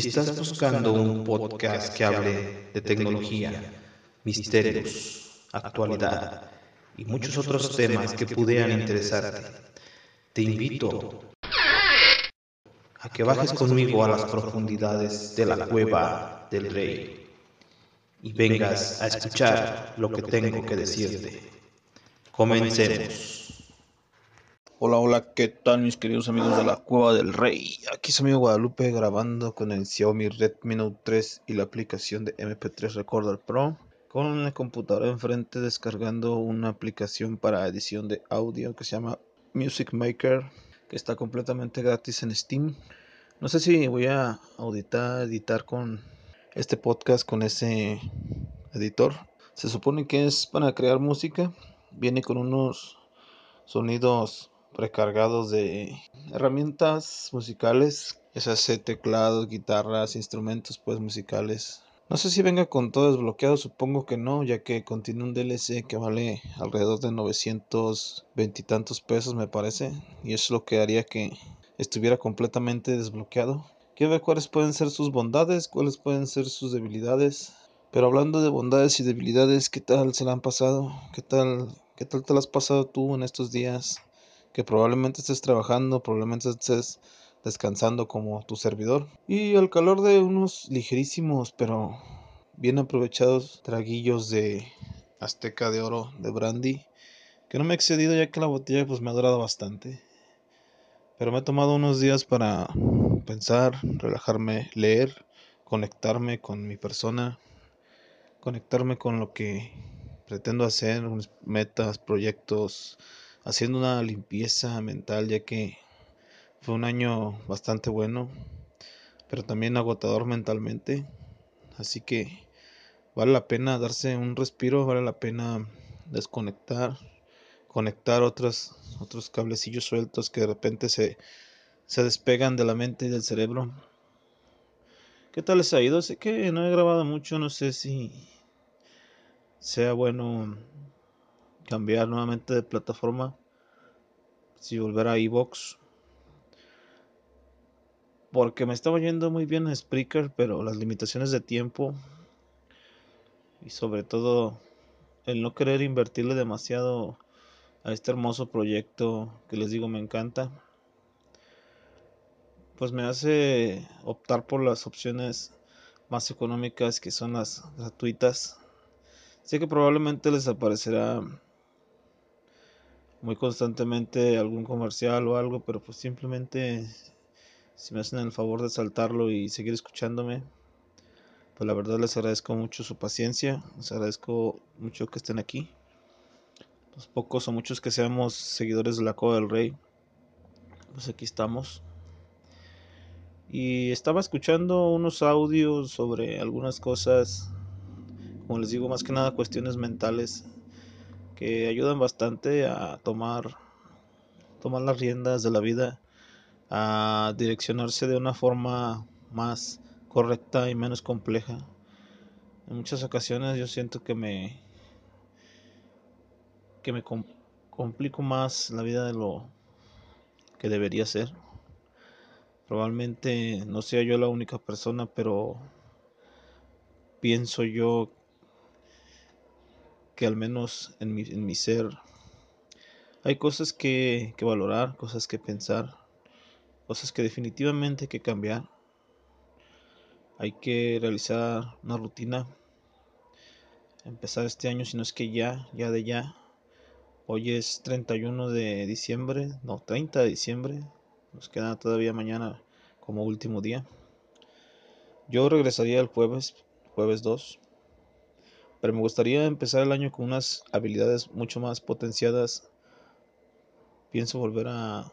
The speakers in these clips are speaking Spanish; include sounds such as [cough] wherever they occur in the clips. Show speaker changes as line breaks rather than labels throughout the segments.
si estás buscando un podcast que hable de tecnología, misterios, actualidad y muchos otros temas que pudieran interesarte, te invito a que bajes conmigo a las profundidades de la cueva del rey y vengas a escuchar lo que tengo que decirte. Comencemos.
Hola, hola, ¿qué tal mis queridos amigos de la Cueva del Rey? Aquí es amigo Guadalupe grabando con el Xiaomi Redmi Note 3 y la aplicación de MP3 Recorder Pro con la computadora enfrente descargando una aplicación para edición de audio que se llama Music Maker que está completamente gratis en Steam. No sé si voy a auditar, editar con este podcast con ese editor. Se supone que es para crear música. Viene con unos sonidos precargados de herramientas musicales, esas teclados, guitarras, instrumentos pues musicales. No sé si venga con todo desbloqueado, supongo que no, ya que contiene un DLC que vale alrededor de 920 y tantos pesos me parece, y eso es lo que haría que estuviera completamente desbloqueado. Quiero ver cuáles pueden ser sus bondades, cuáles pueden ser sus debilidades. Pero hablando de bondades y debilidades, ¿qué tal se la han pasado? ¿Qué tal, qué tal te has pasado tú en estos días? Que probablemente estés trabajando, probablemente estés descansando como tu servidor. Y al calor de unos ligerísimos pero bien aprovechados traguillos de Azteca de Oro de Brandy, que no me he excedido ya que la botella pues me ha durado bastante. Pero me he tomado unos días para pensar, relajarme, leer, conectarme con mi persona, conectarme con lo que pretendo hacer, metas, proyectos, haciendo una limpieza mental ya que fue un año bastante bueno, pero también agotador mentalmente. Así que vale la pena darse un respiro, vale la pena desconectar, conectar otros, otros cablecillos sueltos que de repente se, se despegan de la mente y del cerebro. ¿Qué tal les ha ido? Sé que no he grabado mucho, no sé si sea bueno cambiar nuevamente de plataforma, si volver a iBox, porque me estaba yendo muy bien en Spreaker, pero las limitaciones de tiempo. Y sobre todo el no querer invertirle demasiado a este hermoso proyecto que les digo me encanta, pues me hace optar por las opciones más económicas que son las gratuitas. Sé que probablemente les aparecerá muy constantemente algún comercial o algo, pero pues simplemente si me hacen el favor de saltarlo y seguir escuchándome, pues la verdad les agradezco mucho su paciencia, les agradezco mucho que estén aquí. Los pocos o muchos que seamos seguidores de la Coda del Rey, pues aquí estamos. Y estaba escuchando unos audios sobre algunas cosas, como les digo, más que nada cuestiones mentales que ayudan bastante a tomar, tomar las riendas de la vida, a direccionarse de una forma más correcta y menos compleja. En muchas ocasiones yo siento que me que me complico más la vida de lo que debería ser. Probablemente no sea yo la única persona, pero pienso yo que al menos en mi, en mi ser hay cosas que, que valorar, cosas que pensar, cosas que definitivamente hay que cambiar. Hay que realizar una rutina, empezar este año, si no es que ya, ya de ya. Hoy es 31 de diciembre, no, 30 de diciembre. Nos queda todavía mañana como último día. Yo regresaría el jueves, jueves 2. Pero me gustaría empezar el año con unas habilidades mucho más potenciadas. Pienso volver a,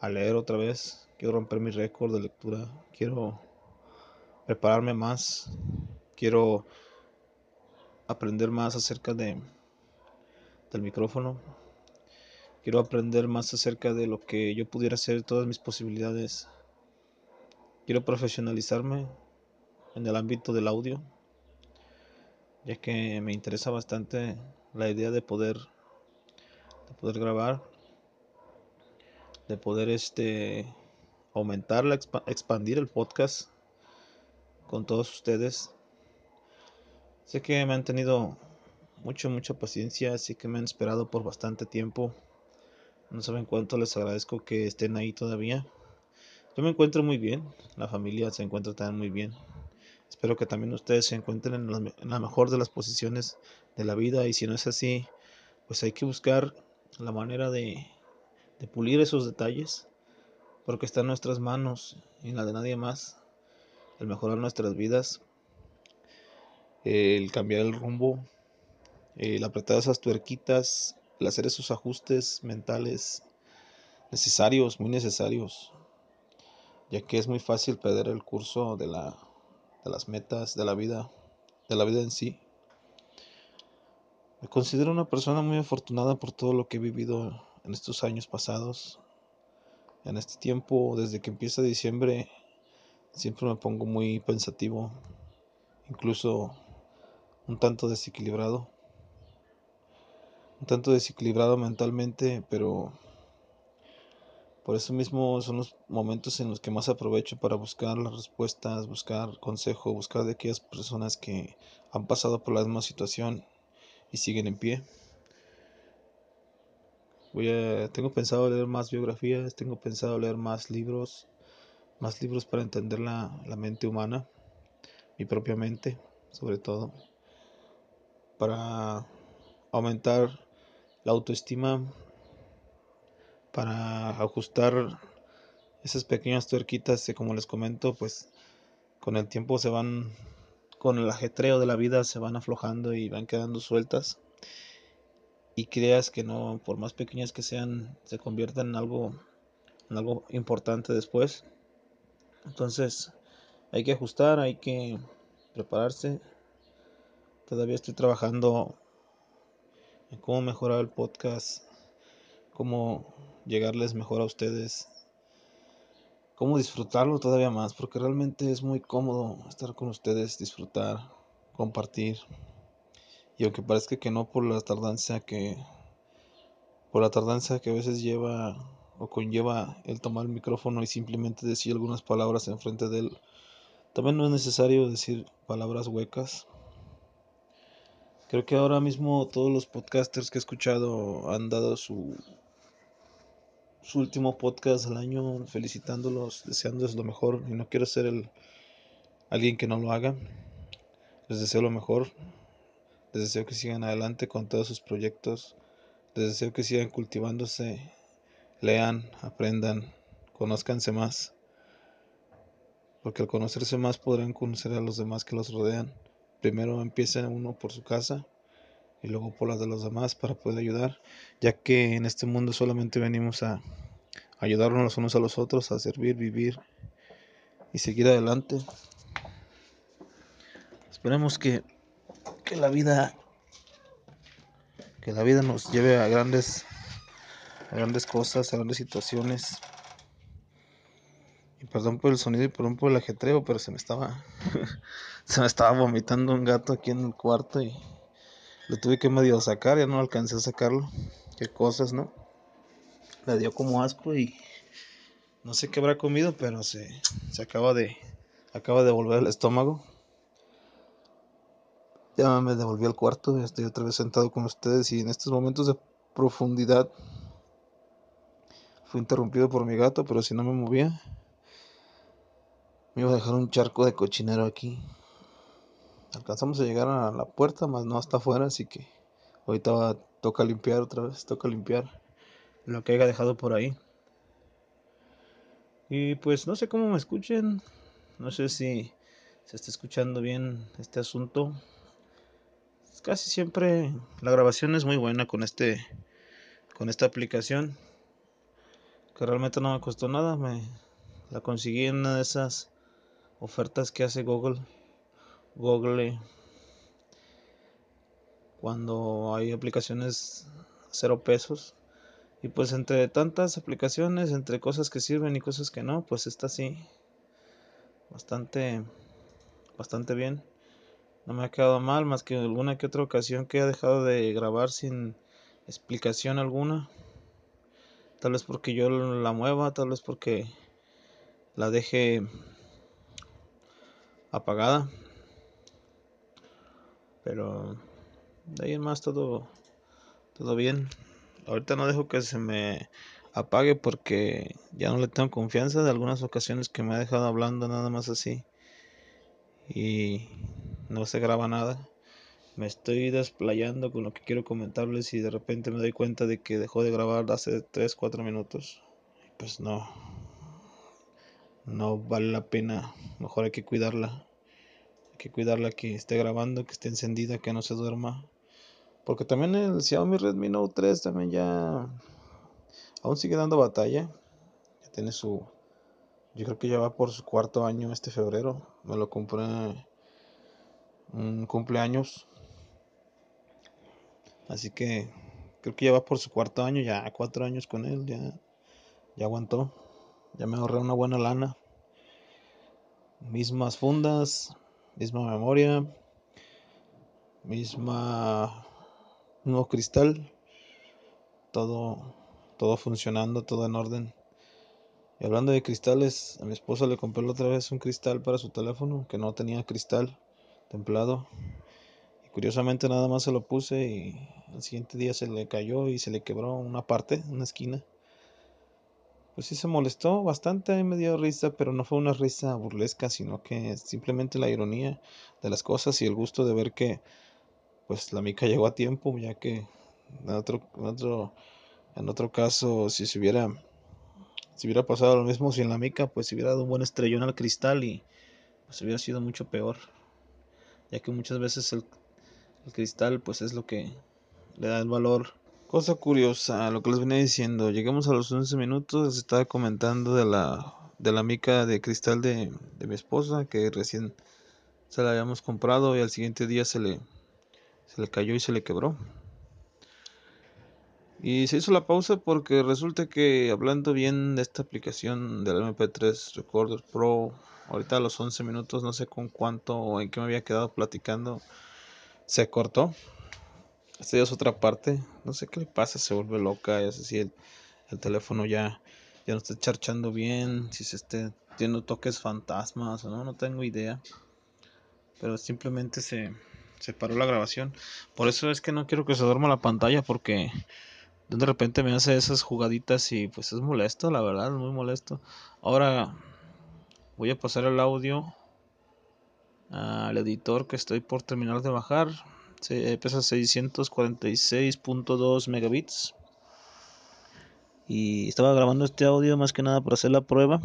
a leer otra vez. Quiero romper mi récord de lectura. Quiero prepararme más. quiero aprender más acerca de del micrófono. Quiero aprender más acerca de lo que yo pudiera hacer, todas mis posibilidades. Quiero profesionalizarme en el ámbito del audio, ya que me interesa bastante la idea de poder de poder grabar, de poder este aumentar, expandir el podcast con todos ustedes. Sé que me han tenido mucha, mucha paciencia, así que me han esperado por bastante tiempo. No saben cuánto les agradezco que estén ahí todavía. Yo me encuentro muy bien, la familia se encuentra también muy bien. Espero que también ustedes se encuentren en la, mejor de las posiciones de la vida y si no es así, pues hay que buscar la manera de, de pulir esos detalles porque está en nuestras manos y en la de nadie más el mejorar nuestras vidas, el cambiar el rumbo, el apretar esas tuerquitas, el hacer esos ajustes mentales necesarios, muy necesarios, ya que es muy fácil perder el curso de, la, de las metas, de la vida, de la vida en sí. Me considero una persona muy afortunada por todo lo que he vivido en estos años pasados. En este tiempo, desde que empieza diciembre, Siempre me pongo muy pensativo, incluso un tanto desequilibrado. Un tanto desequilibrado mentalmente, pero por eso mismo son los momentos en los que más aprovecho para buscar las respuestas, buscar consejo, buscar de aquellas personas que han pasado por la misma situación y siguen en pie. Voy a, tengo pensado leer más biografías, tengo pensado leer más libros, más libros para entender la, mente humana, mi propia mente, sobre todo, para aumentar la autoestima, para ajustar esas pequeñas tuerquitas que como les comento, pues con el tiempo se van, con el ajetreo de la vida se van aflojando y van quedando sueltas. Y creas que no, por más pequeñas que sean, se convierten en algo, en algo importante después. Entonces hay que ajustar, hay que prepararse. Todavía estoy trabajando en cómo mejorar el podcast, cómo llegarles mejor a ustedes, cómo disfrutarlo todavía más, porque realmente es muy cómodo estar con ustedes, disfrutar, compartir. Y aunque parezca que no por la tardanza que por la tardanza que a veces lleva o conlleva el tomar el micrófono y simplemente decir algunas palabras enfrente de él. También no es necesario decir palabras huecas. Creo que ahora mismo todos los podcasters que he escuchado han dado su, su último podcast del año felicitándolos, deseándoles lo mejor y no quiero ser el alguien que no lo haga. Les deseo lo mejor. Les deseo que sigan adelante con todos sus proyectos. Les deseo que sigan cultivándose lean, aprendan, conózcanse más, porque al conocerse más podrán conocer a los demás que los rodean. Primero empieza uno por su casa y luego por las de los demás para poder ayudar, ya que en este mundo solamente venimos a ayudarnos los unos a los otros, a servir, vivir y seguir adelante. Esperemos que, que la vida que la vida nos lleve a grandes grandes cosas, a grandes situaciones. Y perdón por el sonido y perdón por el ajetreo, pero se me estaba [laughs] se me estaba vomitando un gato aquí en el cuarto y lo tuve que medio sacar, ya no alcancé a sacarlo. Qué cosas, ¿no? Le dio como asco y no sé qué habrá comido, pero se, se acaba de acaba de volver al estómago. Ya me devolví al cuarto, estoy otra vez sentado con ustedes y en estos momentos de profundidad fue interrumpido por mi gato, pero si no me movía, me iba a dejar un charco de cochinero aquí. Alcanzamos a llegar a la puerta, más no hasta afuera, así que ahorita toca limpiar otra vez, toca limpiar lo que haya dejado por ahí. Y pues no sé cómo me escuchen, no sé si se está escuchando bien este asunto. Casi siempre la grabación es muy buena con este con esta aplicación que realmente no me costó nada. Me la conseguí en una de esas ofertas que hace Google. Google, cuando hay aplicaciones cero pesos. Y pues entre tantas aplicaciones, entre cosas que sirven y cosas que no, pues está así. Bastante, bastante bien. No me ha quedado mal, más que alguna que otra ocasión que he dejado de grabar sin explicación alguna. Tal vez porque yo la mueva, tal vez porque la deje apagada. Pero de ahí en más todo, todo bien. Ahorita no dejo que se me apague porque ya no le tengo confianza de algunas ocasiones que me ha dejado hablando nada más así. Y no se graba nada. Me estoy desplayando con lo que quiero comentarles y de repente me doy cuenta de que dejó de grabar hace 3, 4 minutos. Pues no. No vale la pena. Mejor hay que cuidarla. Que cuidarla que esté grabando, que esté encendida, que no se duerma. Porque también el Xiaomi Redmi Note 3 también ya aún sigue dando batalla. Ya tiene su yo creo que ya va por su cuarto año este febrero. Me lo compré un cumpleaños Así que creo que ya va por su cuarto año, ya cuatro años con él, ya, ya aguantó. Ya me ahorré una buena lana. Mismas fundas, misma memoria, misma nuevo cristal, todo, todo funcionando, todo en orden. Y hablando de cristales, a mi esposa le compré la otra vez un cristal para su teléfono que no tenía cristal templado. Curiosamente nada más se lo puse y el siguiente día se le cayó y se le quebró una parte, una esquina. Pues sí se molestó bastante, me dio risa, pero no fue una risa burlesca, sino que simplemente la ironía de las cosas y el gusto de ver que pues la mica llegó a tiempo, ya que en otro, en otro, en otro caso si se hubiera si hubiera pasado lo mismo si en la mica pues se hubiera dado un buen estrellón al cristal y pues hubiera sido mucho peor ya que muchas veces el, el cristal pues es lo que le da el valor. Cosa curiosa, lo que les venía diciendo, llegamos a los 11 minutos, les estaba comentando de la, de la mica de cristal de, de mi esposa que recién se la habíamos comprado y al siguiente día se le, se le cayó y se le quebró. Y se hizo la pausa porque resulta que hablando bien de esta aplicación del MP3 Recorder Pro, ahorita a los 11 minutos, no sé con cuánto o en qué me había quedado platicando, se cortó. Esta ya es otra parte. No sé qué le pasa, se vuelve loca. Ya sé si el, el teléfono ya, ya no está charchando bien, si se esté teniendo toques fantasmas o no, no tengo idea. Pero simplemente se, se paró la grabación. Por eso es que no quiero que se duerma la pantalla porque de repente me hace esas jugaditas y pues es molesto, la verdad, es muy molesto. Ahora voy a pasar el audio al editor que estoy por terminar de bajar. Se pesa 646.2 megabits. Y estaba grabando este audio más que nada para hacer la prueba.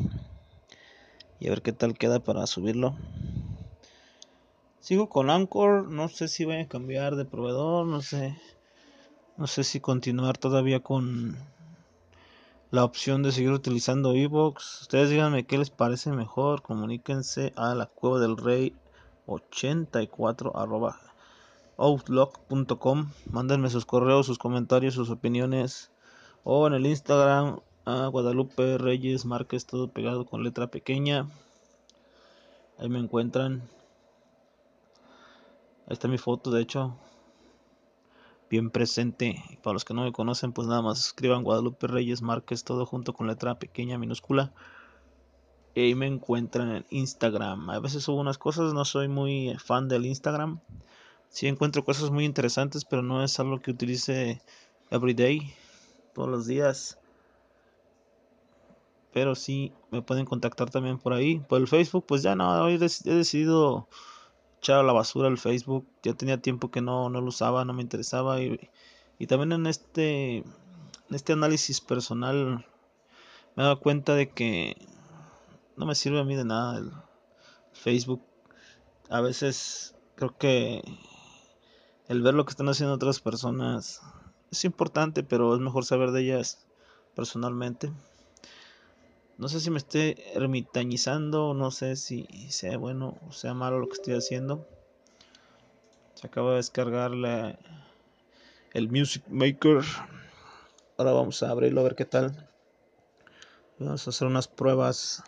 Y a ver qué tal queda para subirlo. Sigo con Anchor, no sé si voy a cambiar de proveedor, no sé. No sé si continuar todavía con la opción de seguir utilizando Evox. Ustedes díganme qué les parece mejor. Comuníquense a la cueva del rey 84 arroba outlook.com. Mándenme sus correos, sus comentarios, sus opiniones. O en el Instagram a Guadalupe Reyes Márquez, todo pegado con letra pequeña. Ahí me encuentran. Ahí está mi foto, de hecho. Bien presente. Para los que no me conocen, pues nada más escriban Guadalupe Reyes Márquez, todo junto con letra pequeña, minúscula. Y ahí me encuentran en Instagram. A veces subo unas cosas, no soy muy fan del Instagram. Sí encuentro cosas muy interesantes, pero no es algo que utilice everyday, todos los días. Pero sí me pueden contactar también por ahí. Por el Facebook, pues ya no, hoy he decidido echar a la basura el Facebook. Ya tenía tiempo que no, no lo usaba, no me interesaba. Y, y también en este, en este análisis personal me he dado cuenta de que no me sirve a mí de nada el Facebook. A veces creo que el ver lo que están haciendo otras personas es importante, pero es mejor saber de ellas personalmente. No sé si me esté ermitañizando, no sé si sea bueno o sea malo lo que estoy haciendo. Se acaba de descargar el Music Maker. Ahora vamos a abrirlo a ver qué tal. Vamos a hacer unas pruebas.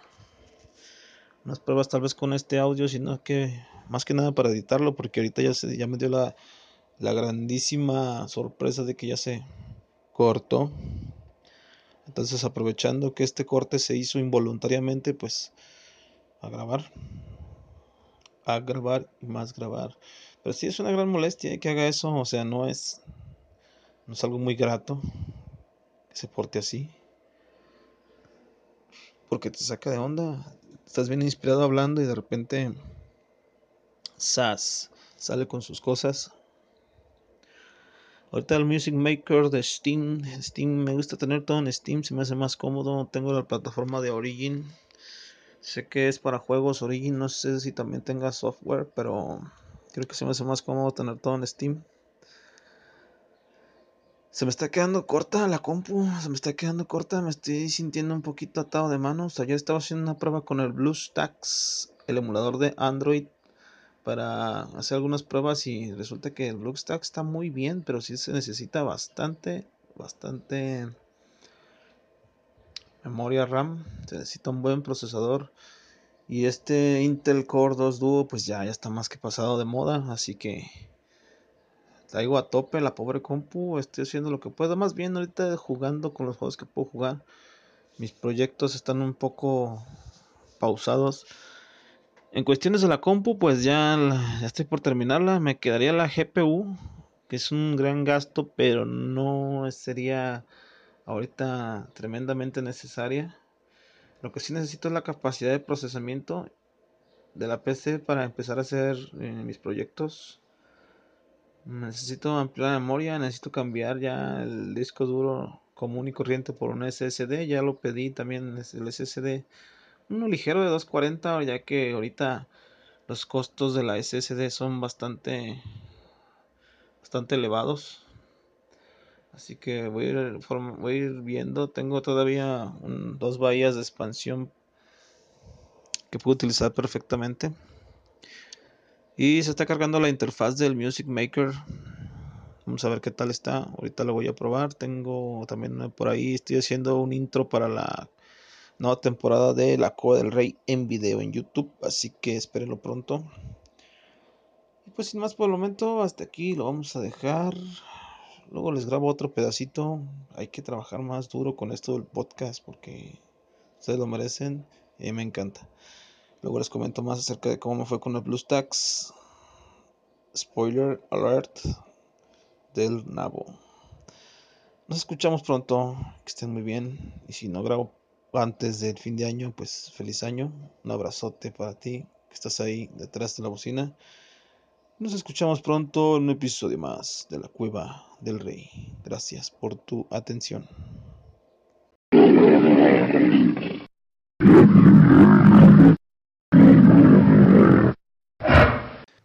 Unas pruebas tal vez con este audio, sino que más que nada para editarlo, porque ahorita ya, se, ya me dio la, la grandísima sorpresa de que ya se cortó. Entonces aprovechando que este corte se hizo involuntariamente, pues a grabar. A grabar y más grabar. Pero sí es una gran molestia que haga eso. O sea, no es, no es algo muy grato que se porte así. Porque te saca de onda. Estás bien inspirado hablando y de repente... Sas sale con sus cosas Ahorita el Music Maker de Steam. Steam me gusta tener todo en Steam, se me hace más cómodo. Tengo la plataforma de Origin. Sé que es para juegos Origin, no sé si también tenga software, pero creo que se me hace más cómodo tener todo en Steam. Se me está quedando corta la compu, se me está quedando corta, me estoy sintiendo un poquito atado de manos. Ayer estaba haciendo una prueba con el BlueStacks, el emulador de Android para hacer algunas pruebas y resulta que el BlueStacks está muy bien, pero sí se necesita bastante, bastante memoria RAM, se necesita un buen procesador y este Intel Core 2 Duo pues ya, ya está más que pasado de moda, así que traigo a tope la pobre compu, estoy haciendo lo que puedo, más bien ahorita jugando con los juegos que puedo jugar, mis proyectos están un poco pausados en cuestiones de la compu, pues ya, estoy por terminarla. Me quedaría la GPU, que es un gran gasto, pero no sería ahorita tremendamente necesaria. Lo que sí necesito es la capacidad de procesamiento de la PC para empezar a hacer eh, mis proyectos. Necesito ampliar la memoria, necesito cambiar ya el disco duro común y corriente por un SSD. Ya lo pedí también el SSD uno ligero de 240 ya que ahorita los costos de la SSD son bastante bastante elevados así que voy a ir, voy a ir viendo tengo todavía dos bahías de expansión que puedo utilizar perfectamente y se está cargando la interfaz del Music Maker Vamos a ver qué tal está. Ahorita lo voy a probar. Tengo también por ahí, estoy haciendo un intro para la nueva temporada de La Cueva del Rey en video en YouTube. Así que espérenlo pronto. Y pues sin más por el momento, hasta aquí lo vamos a dejar. Luego les grabo otro pedacito. Hay que trabajar más duro con esto del podcast porque ustedes lo merecen y me encanta. Luego les comento más acerca de cómo me fue con el BlueStacks. Spoiler alert del Nabo. Nos escuchamos pronto. Que estén muy bien. Y si no grabo antes del fin de año, pues feliz año. Un abrazote para ti que estás ahí detrás de la bocina. Nos escuchamos pronto en un episodio más de la Cueva del Rey. Gracias por tu atención.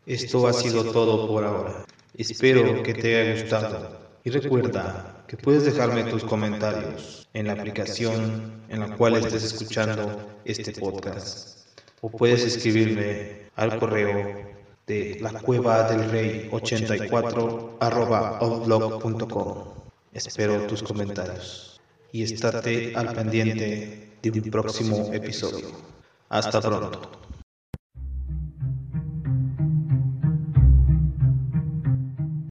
Esto ha sido todo por ahora. Espero que te haya gustado. Y recuerda que puedes dejarme tus comentarios en la aplicación en la cual estés escuchando este podcast. O puedes escribirme al correo de la cueva del rey 84 Espero tus comentarios. y estate al pendiente de un próximo episodio. Hasta pronto.